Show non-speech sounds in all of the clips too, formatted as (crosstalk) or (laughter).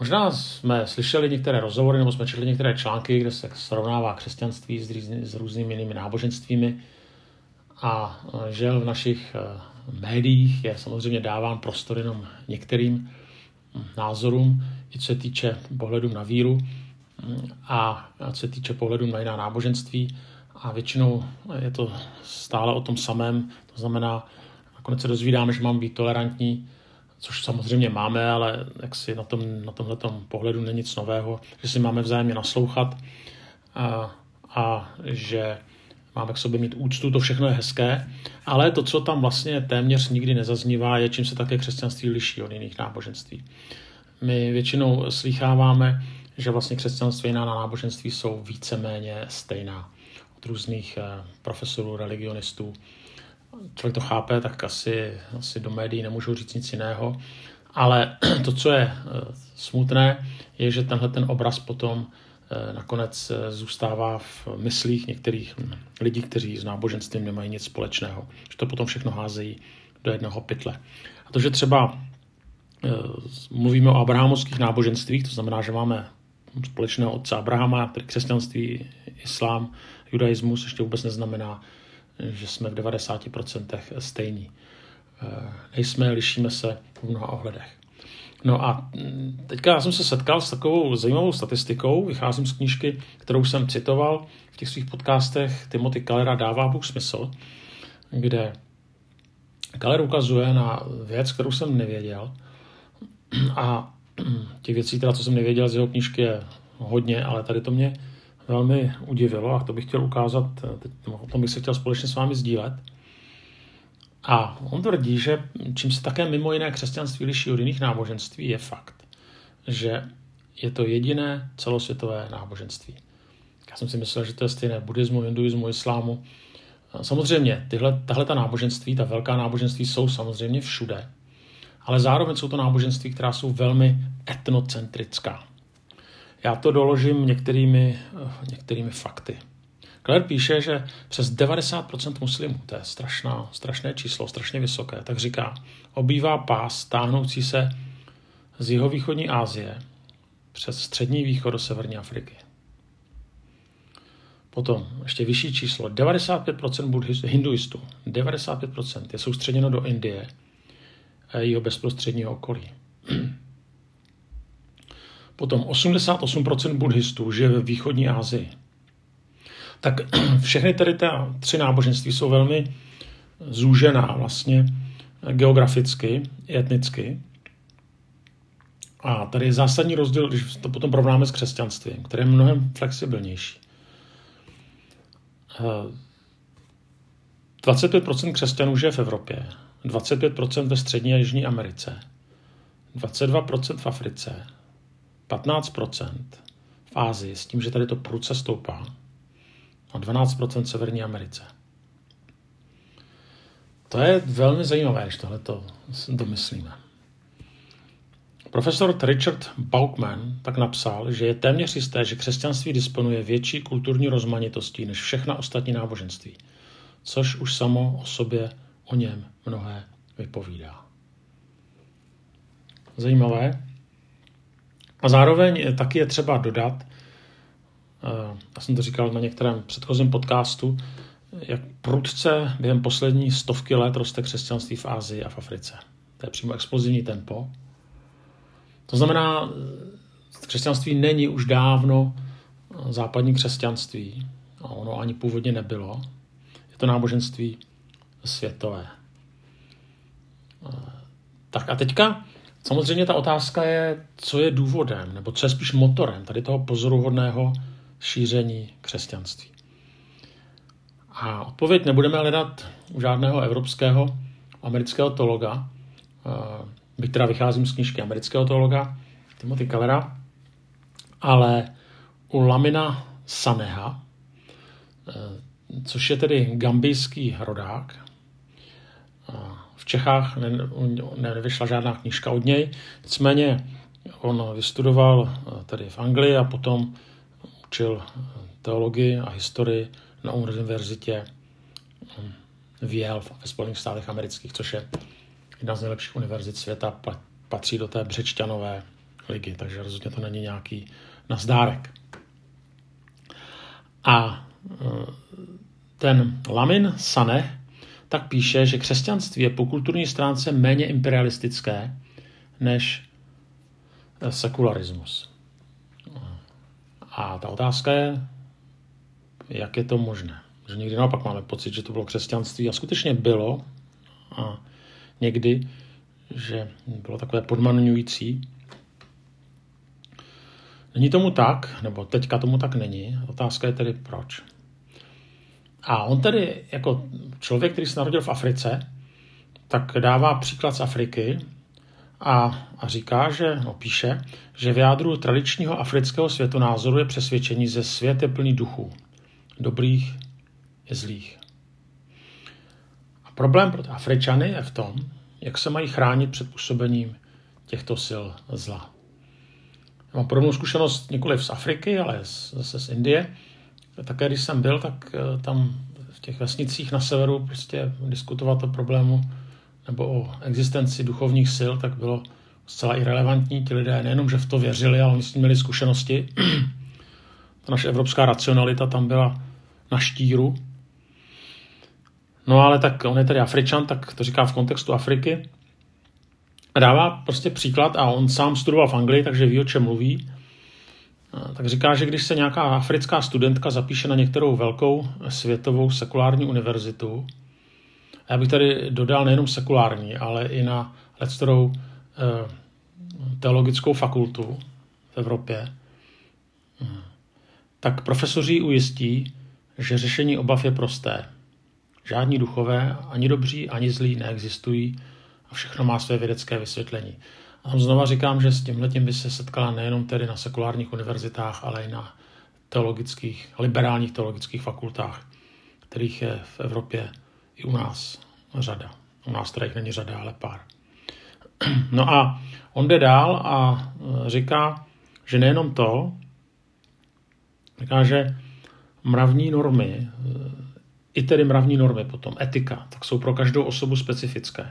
Možná jsme slyšeli některé rozhovory nebo jsme četli některé články, kde se srovnává křesťanství s, různý, s různými jinými náboženstvími a že v našich médiích je samozřejmě dáván prostor jenom některým názorům, i co se týče pohledu na víru a co se týče pohledu na jiná náboženství. A většinou je to stále o tom samém, to znamená, nakonec se dozvídáme, že mám být tolerantní, což samozřejmě máme, ale jak si na, tom, na tomhle pohledu není nic nového, že si máme vzájemně naslouchat a, a že máme k sobě mít úctu, to všechno je hezké, ale to, co tam vlastně téměř nikdy nezaznívá, je, čím se také křesťanství liší od jiných náboženství. My většinou slýcháváme, že vlastně křesťanství a jiná náboženství jsou víceméně stejná od různých eh, profesorů, religionistů. Člověk to chápe, tak asi, asi do médií nemůžou říct nic jiného. Ale (clears throat) to, co je eh, smutné, je, že tenhle ten obraz potom Eh, nakonec eh, zůstává v myslích některých lidí, kteří s náboženstvím nemají nic společného. Že to potom všechno házejí do jednoho pytle. A to, že třeba mluvíme o abrahamovských náboženstvích, to znamená, že máme společného otce Abrahama, křesťanství, islám, judaismus, ještě vůbec neznamená, že jsme v 90% stejní. Nejsme, lišíme se v mnoha ohledech. No a mm, teďka já jsem se setkal s takovou zajímavou statistikou, vycházím z knížky, kterou jsem citoval v těch svých podcastech Timothy Kellera Dává Bůh smysl, kde Keller ukazuje na věc, kterou jsem nevěděl a těch věcí, teda, co jsem nevěděl z jeho knížky je hodně, ale tady to mě velmi udivilo a to bych chtěl ukázat, teď, o tom bych se chtěl společně s vámi sdílet. A on tvrdí, že čím se také mimo jiné křesťanství liší od jiných náboženství, je fakt, že je to jediné celosvětové náboženství. Já jsem si myslel, že to je stejné buddhismu, hinduismu, islámu. Samozřejmě, tyhle, tahle ta náboženství, ta velká náboženství jsou samozřejmě všude, ale zároveň jsou to náboženství, která jsou velmi etnocentrická. Já to doložím některými, některými fakty. Claire píše, že přes 90% muslimů, to je strašná, strašné číslo, strašně vysoké, tak říká, obývá pás táhnoucí se z jeho východní Asie přes střední východ do severní Afriky. Potom ještě vyšší číslo, 95% buddhistů, hinduistů, 95% je soustředěno do Indie a jeho bezprostředního okolí. (clears throat) Potom 88% buddhistů žije ve východní Asii tak (clears throat) všechny tady ty tři náboženství jsou velmi zúžená vlastně geograficky, etnicky. A tady je zásadní rozdíl, když to potom porovnáme s křesťanstvím, které je mnohem flexibilnější. 25% křesťanů žije v Evropě, 25% ve střední a jižní Americe, 22% v Africe, 15% v Ázii, s tím, že tady to prudce stoupá a 12% v Severní Americe. To je velmi zajímavé, když tohle to domyslíme. Profesor Richard Baukman tak napsal, že je téměř jisté, že křesťanství disponuje větší kulturní rozmanitostí než všechna ostatní náboženství, což už samo o sobě o něm mnohé vypovídá. Zajímavé. A zároveň taky je třeba dodat, Eh, já jsem to říkal na některém předchozím podcastu, jak prudce během poslední stovky let roste křesťanství v Ázii a v Africe. To je přímo explozivní tempo. To znamená, eh, křesťanství není už dávno eh, západní křesťanství. A ono ani původně nebylo. Je to náboženství světové. Tak a teďka samozřejmě ta otázka je, co je důvodem, nebo co je spíš motorem tady toho pozoruhodného šíření křesťanství. A odpověď nebudeme hledat u žádného evropského, amerického teologa, eh, byť teda vycházím z knížky amerického teologa Timothy Kellera, ale u Lamina Saneha, eh, což je tedy gambijský rodák. Eh, v Čechách nevyšla žádná knížka od něj, nicméně on vystudoval tady v Anglii a potom učil teologii a historii na univerzitě v Yale ve Spojených státech amerických, což je jedna z nejlepších univerzit světa, patří do té břečťanové ligy, takže rozhodně to není nějaký nazdárek. A ten Lamin Sane tak píše, že křesťanství je po kulturní stránce méně imperialistické než sekularismus. A ta otázka je, jak je to možné. Že někdy naopak máme pocit, že to bylo křesťanství a skutečně bylo a někdy, že bylo takové podmanující. Není tomu tak, nebo teďka tomu tak není. Otázka je tedy proč. A on tedy jako člověk, který se narodil v Africe, tak dává příklad z Afriky a, a říká, že, no píše, že v jádru tradičního afrického světonázoru je přesvědčení, že svět je plný duchů, dobrých i zlých. A problém pro Afričany je v tom, jak se mají chránit před působením těchto sil zla. Já mám podobnou zkušenost nikoli z Afriky, ale zase z Indie. Také když jsem byl, tak eh, tam v těch vesnicích na severu prostě diskutovat o problému nebo o existenci duchovních sil, tak bylo zcela irrelevantní. Ti lidé nejenom, že v to věřili, ale oni s tím měli zkušenosti. (clears throat) Ta naše evropská racionalita tam byla na štíru. No ale tak on je tedy Afričan, tak to říká v kontextu Afriky. Dává prostě příklad a on sám studoval v Anglii, takže ví, o čem mluví. Tak říká, že když se nějaká africká studentka zapíše na některou velkou světovou sekulární univerzitu, a já bych tady dodal nejenom sekulární, ale i na lectorou eh, teologickou fakultu v Evropě, tak profesoři ujistí, že řešení obav je prosté. Žádní duchové, ani dobří, ani zlí neexistují a všechno má své vědecké vysvětlení. A znova říkám, že s tím by se setkala nejenom tedy na sekulárních univerzitách, ale i na teologických, liberálních teologických fakultách, kterých je v Evropě i u nás řada. U nás jich není řada, ale pár. No a on jde dál a e, říká, že nejenom to, říká, že mravní normy, e, i tedy mravní normy potom, etika, tak jsou pro každou osobu specifické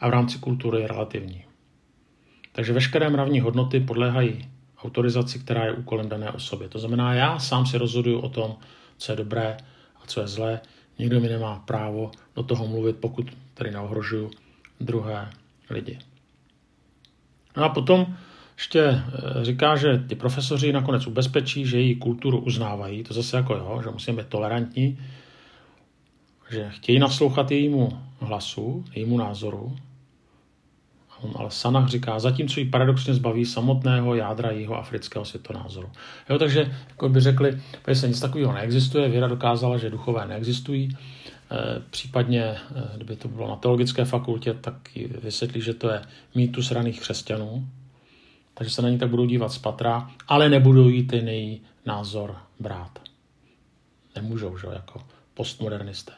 a v rámci kultury relativní. Takže veškeré mravní hodnoty podléhají autorizaci, která je úkolem dané osoby. To znamená, já sám si rozhoduju o tom, co je dobré a co je zlé. Nikdo mi nemá právo do toho mluvit, pokud tady neohrožuju druhé lidi. No a potom ještě eh, říká, že ty profesoři nakonec ubezpečí, že její kulturu uznávají. To zase jako jo, že musíme být tolerantní, že chtějí naslouchat jejímu hlasu, jejímu názoru, ale Sanach říká, zatímco ji paradoxně zbaví samotného jádra jeho afrického světonázoru. Jo, takže jako by řekli, že se nic takového neexistuje, věda dokázala, že duchové neexistují, e, případně, e, kdyby to bylo na teologické fakultě, tak vysvětlí, že to je mýtus raných křesťanů, takže se na ní tak budou dívat z patra, ale nebudou jí ten její názor brát. Nemůžou, že jako postmodernisté.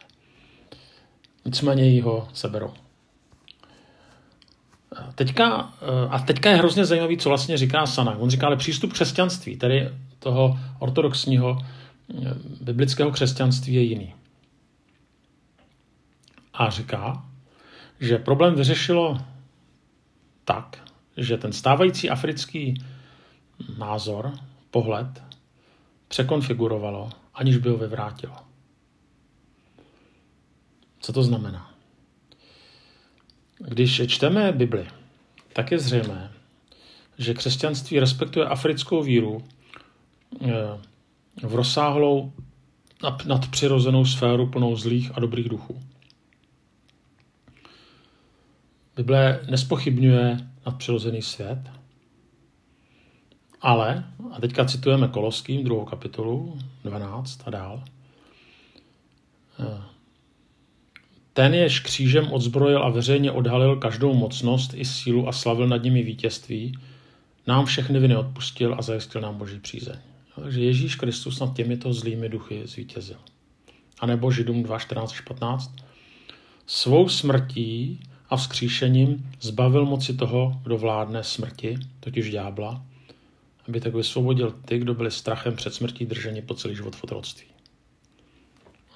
Nicméně jí ho seberou. Teďka, eh, a teďka je hrozně zajímavý, co vlastně říká Sanak. On říká, ale přístup křesťanství, tedy toho ortodoxního eh, biblického křesťanství je jiný. A říká, že problém vyřešilo tak, že ten stávající africký názor, pohled, překonfigurovalo, aniž by ho vyvrátilo. Co to znamená? Když čteme Bibli, tak je zřejmé, že křesťanství respektuje africkou víru eh, v rozsáhlou nadpřirozenou sféru plnou zlých a dobrých duchů. Bible nespochybňuje nadpřirozený svět, ale, a teďka citujeme Koloským, druhou kapitolu, 12 a dál, eh, ten, jež křížem odzbrojil a veřejně odhalil každou mocnost i sílu a slavil nad nimi vítězství, nám všechny viny odpustil a zajistil nám boží přízeň. Takže Ježíš Kristus nad těmito zlými duchy zvítězil. A nebo Židům 2, 14 15. Svou smrtí a vzkříšením zbavil moci toho, kdo vládne smrti, totiž ďábla, aby tak vysvobodil ty, kdo byli strachem před smrtí drženi po celý život v otroctví.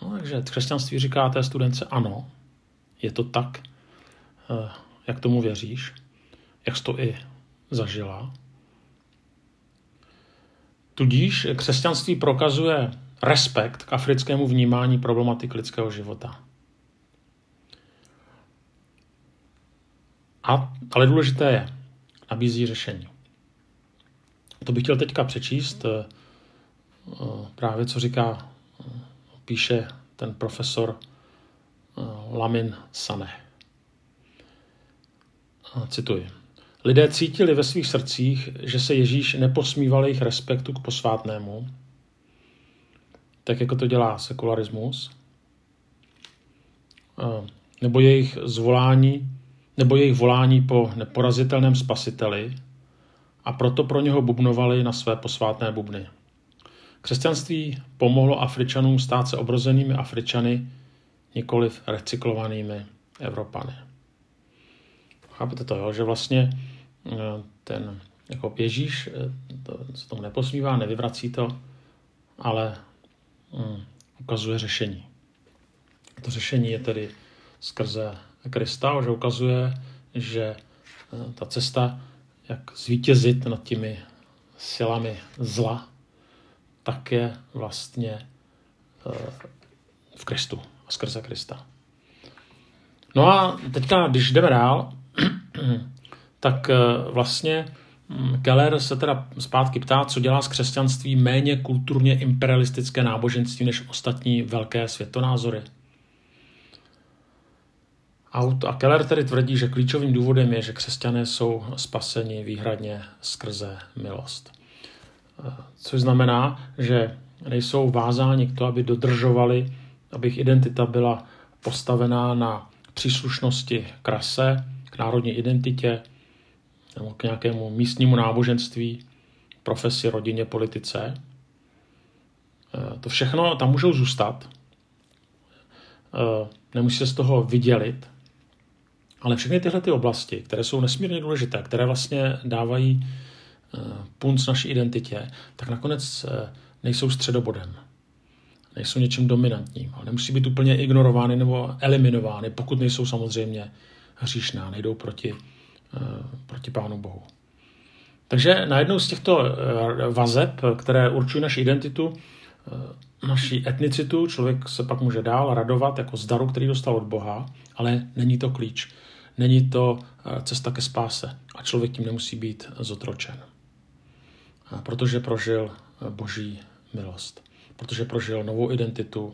No, takže křesťanství říká té studence ano, je to tak, eh, jak tomu věříš, jak jsi to i zažila. Tudíž křesťanství prokazuje respekt k africkému vnímání problematik lidského života. A, ale důležité je, nabízí řešení. To bych chtěl teďka přečíst, eh, právě co říká, píše ten profesor Lamin Sané. Cituji. Lidé cítili ve svých srdcích, že se Ježíš neposmíval jejich respektu k posvátnému, tak jako to dělá sekularismus, nebo jejich zvolání, nebo jejich volání po neporazitelném spasiteli a proto pro něho bubnovali na své posvátné bubny. Křesťanství pomohlo Afričanům stát se obrozenými Afričany, nikoliv recyklovanými Evropany. Chápete to, jo? že vlastně eh, ten jako Ježíš eh, to, se tomu neposmívá, nevyvrací to, ale um, ukazuje řešení. To řešení je tedy skrze Krista, že ukazuje, že eh, ta cesta, jak zvítězit nad těmi silami zla, tak je vlastně v Kristu a skrze Krista. No a teďka, když jdeme dál, (clears throat) tak eh, vlastně hm, Keller se teda zpátky ptá, co dělá z křesťanství méně kulturně imperialistické náboženství než ostatní velké světonázory. A Keller tedy tvrdí, že klíčovým důvodem je, že křesťané jsou spaseni výhradně skrze milost. Což znamená, že nejsou vázáni k to, aby dodržovali, aby jejich identita byla postavená na příslušnosti k rase, k národní identitě nebo k nějakému místnímu náboženství, profesi, rodině, politice. Eh, to všechno tam můžou zůstat. Eh, nemusí se z toho vydělit. Ale všechny tyhle ty oblasti, které jsou nesmírně důležité, které vlastně dávají punc naší identitě, tak nakonec nejsou středobodem. Nejsou něčím dominantním. Nemusí být úplně ignorovány nebo eliminovány, pokud nejsou samozřejmě hříšná, nejdou proti, eh, proti Pánu Bohu. Takže na jednou z těchto eh, vazeb, které určují naši identitu, eh, naši etnicitu, člověk se pak může dál radovat jako z daru, který dostal od Boha, ale není to klíč. Není to cesta ke spáse a člověk tím nemusí být zotročen. Protože prožil boží milost. Protože prožil novou identitu,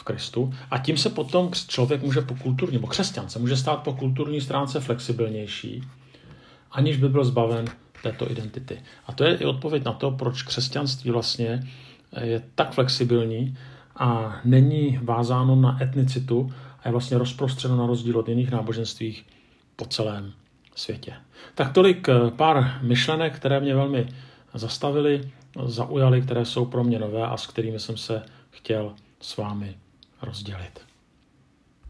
v Kristu a tím se potom člověk může po kulturní, nebo křesťan se může stát po kulturní stránce flexibilnější, aniž by byl zbaven této identity. A to je i odpověď na to, proč křesťanství vlastně je tak flexibilní a není vázáno na etnicitu a je vlastně rozprostřeno na rozdíl od jiných náboženství po celém světě. Tak tolik eh, pár myšlenek, které mě velmi zastavily, zaujaly, které jsou pro mě nové a s kterými jsem se chtěl s vámi rozdělit.